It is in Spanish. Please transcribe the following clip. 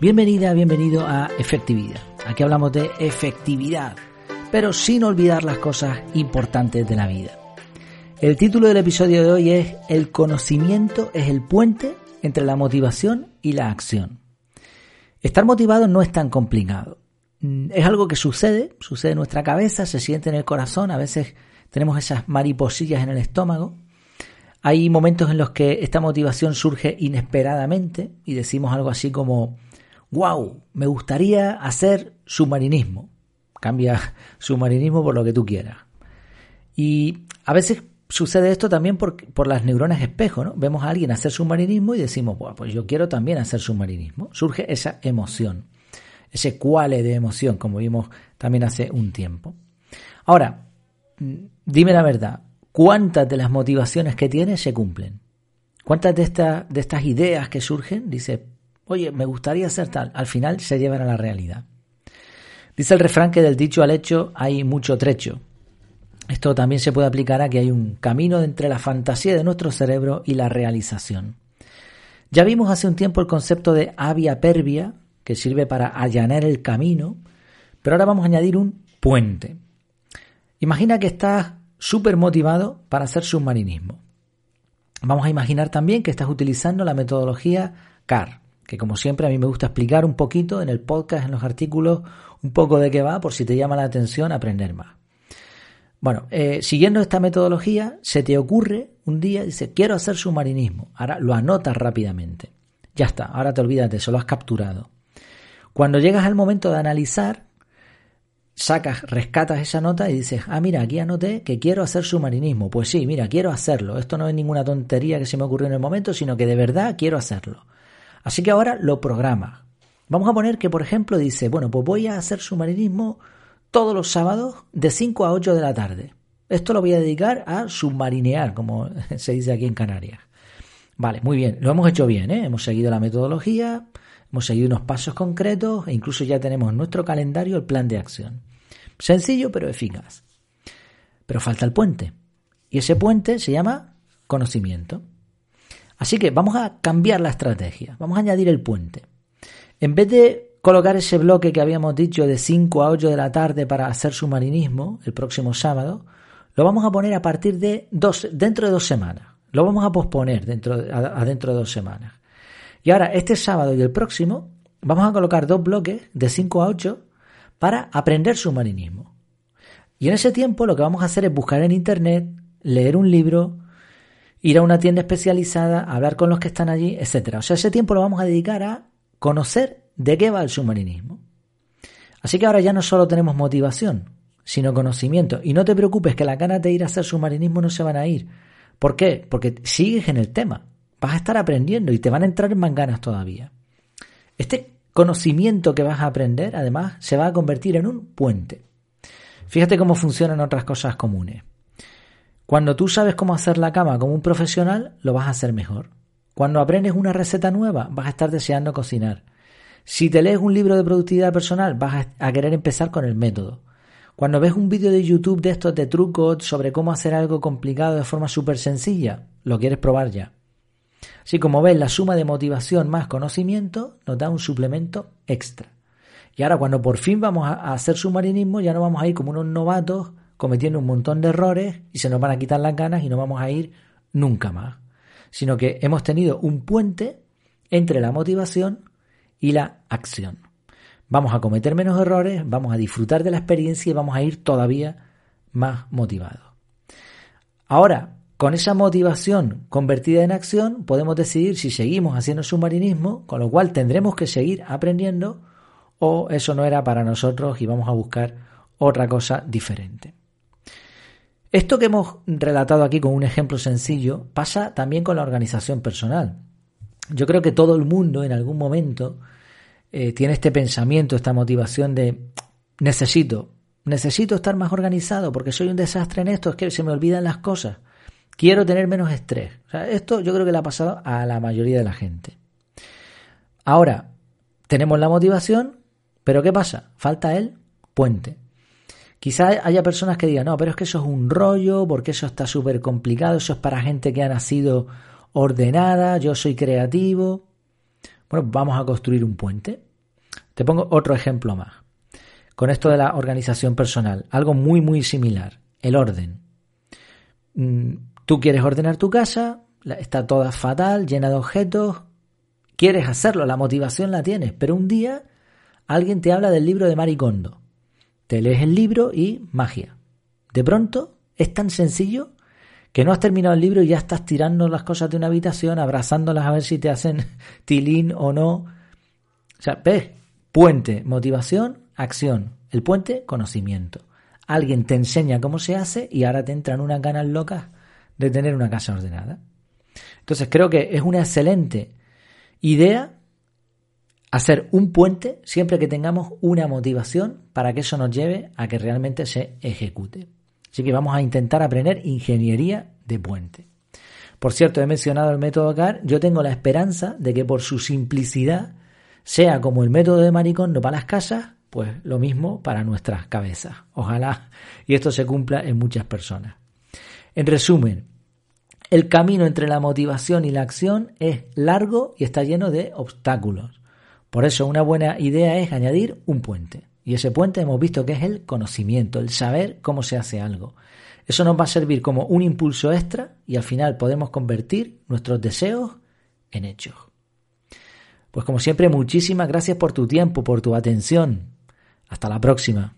Bienvenida, bienvenido a Efectividad. Aquí hablamos de efectividad, pero sin olvidar las cosas importantes de la vida. El título del episodio de hoy es El conocimiento es el puente entre la motivación y la acción. Estar motivado no es tan complicado. Mm, es algo que sucede, sucede en nuestra cabeza, se siente en el corazón, a veces tenemos esas mariposillas en el estómago. Hay momentos en los que esta motivación surge inesperadamente y decimos algo así como, wow, me gustaría hacer submarinismo. Cambia submarinismo por lo que tú quieras. Y a veces sucede esto también por, por las neuronas espejo, ¿no? Vemos a alguien hacer submarinismo y decimos, pues yo quiero también hacer submarinismo. Surge esa emoción, ese cuale de emoción, como vimos también hace un tiempo. Ahora, mm, dime la verdad, ¿cuántas de las motivaciones que tienes se cumplen? ¿Cuántas de, estas de estas ideas que surgen, dice, oye, me gustaría hacer tal, al final se llevan a la realidad? Dice el refrán que del dicho al hecho hay mucho trecho. Esto también se puede aplicar a que hay un camino entre la fantasía de nuestro cerebro y la realización. Ya vimos hace un tiempo el concepto de avia pervia, que sirve para allanar el camino, pero ahora vamos a añadir un puente. Imagina que estás súper motivado para hacer submarinismo. Vamos a imaginar también que estás utilizando la metodología CAR, que como siempre a mí me gusta explicar un poquito en el podcast, en los artículos, un poco de qué va por si te llama la atención aprender más. Bueno, eh, siguiendo esta metodología, se te ocurre un día, dice, quiero hacer submarinismo. Ahora lo anotas rápidamente. Ya está, ahora te olvidas de eso, lo has capturado. Cuando llegas al momento de analizar, sacas, rescatas esa nota y dices, ah, mira, aquí anoté que quiero hacer submarinismo. Pues sí, mira, quiero hacerlo. Esto no es ninguna tontería que se me ocurrió en el momento, sino que de verdad quiero hacerlo. Así que ahora lo programas. Vamos a poner que, por ejemplo, dice, bueno, pues voy a hacer submarinismo todos los sábados de 5 a 8 de la tarde. Esto lo voy a dedicar a submarinear, como se dice aquí en Canarias. Vale, muy bien, lo hemos hecho bien, ¿eh? hemos seguido la metodología, hemos seguido unos pasos concretos e incluso ya tenemos en nuestro calendario el plan de acción. Sencillo pero eficaz. Pero falta el puente. Y ese puente se llama conocimiento. Así que vamos a cambiar la estrategia, vamos a añadir el puente. En vez de colocar ese bloque que habíamos dicho de 5 a 8 de la tarde para hacer submarinismo el próximo sábado, lo vamos a poner a partir de dos, dentro de dos semanas. Lo vamos a posponer dentro, a, dentro de dos semanas. Y ahora, este sábado y el próximo, vamos a colocar dos bloques de 5 a 8 para aprender submarinismo. Y en ese tiempo lo que vamos a hacer es buscar en Internet, leer un libro, ir a una tienda especializada, hablar con los que están allí, etc. O sea, ese tiempo lo vamos a dedicar a conocer ¿De qué va el submarinismo? Así que ahora ya no solo tenemos motivación, sino conocimiento. Y no te preocupes que las ganas de ir a hacer submarinismo no se van a ir. ¿Por qué? Porque sigues en el tema. Vas a estar aprendiendo y te van a entrar más ganas todavía. Este conocimiento que vas a aprender, además, se va a convertir en un puente. Fíjate cómo funcionan otras cosas comunes. Cuando tú sabes cómo hacer la cama como un profesional, lo vas a hacer mejor. Cuando aprendes una receta nueva, vas a estar deseando cocinar. Si te lees un libro de productividad personal, vas a querer empezar con el método. Cuando ves un vídeo de YouTube de estos de trucos sobre cómo hacer algo complicado de forma súper sencilla, lo quieres probar ya. Así como ves, la suma de motivación más conocimiento nos da un suplemento extra. Y ahora cuando por fin vamos a hacer submarinismo, ya no vamos a ir como unos novatos cometiendo un montón de errores y se nos van a quitar las ganas y no vamos a ir nunca más. Sino que hemos tenido un puente entre la motivación y la acción. Vamos a cometer menos errores, vamos a disfrutar de la experiencia y vamos a ir todavía más motivados. Ahora, con esa motivación convertida en acción, podemos decidir si seguimos haciendo submarinismo, con lo cual tendremos que seguir aprendiendo, o eso no era para nosotros y vamos a buscar otra cosa diferente. Esto que hemos relatado aquí con un ejemplo sencillo pasa también con la organización personal. Yo creo que todo el mundo en algún momento eh, tiene este pensamiento, esta motivación de necesito, necesito estar más organizado porque soy un desastre en esto, es que se me olvidan las cosas. Quiero tener menos estrés. esto yo creo que le ha pasado a la mayoría de la gente. Ahora, tenemos la motivación, pero ¿qué pasa? Falta el puente. Quizá haya personas que digan, no, pero es que eso es un rollo, porque eso está súper complicado, eso es para gente que ha nacido ordenada, yo soy creativo. Bueno, vamos a construir un puente. Te pongo otro ejemplo más. Con esto de la organización personal, algo muy, muy similar, el orden. Mm, tú quieres ordenar tu casa, está toda fatal, llena de objetos, quieres hacerlo, la motivación la tienes, pero un día alguien te habla del libro de Maricondo. Te lees el libro y magia. De pronto es tan sencillo que no has terminado el libro y ya estás tirando las cosas de una habitación, abrazándolas a ver si te hacen tilín o no. O sea, ves, puente, motivación, acción. El puente, conocimiento. Alguien te enseña cómo se hace y ahora te entran unas ganas locas de tener una casa ordenada. Entonces creo que es una excelente idea hacer un puente siempre que tengamos una motivación para que eso nos lleve a que realmente se ejecute. Así que vamos a intentar aprender ingeniería de puente. Por cierto, he mencionado el método CAR. Yo tengo la esperanza de que por su simplicidad sea como el método de Maricondo para las casas, pues lo mismo para nuestras cabezas. Ojalá y esto se cumpla en muchas personas. En resumen, el camino entre la motivación y la acción es largo y está lleno de obstáculos. Por eso una buena idea es añadir un puente. Y ese puente hemos visto que es el conocimiento, el saber cómo se hace algo. Eso nos va a servir como un impulso extra y al final podemos convertir nuestros deseos en hechos. Pues como siempre, muchísimas gracias por tu tiempo, por tu atención. Hasta la próxima.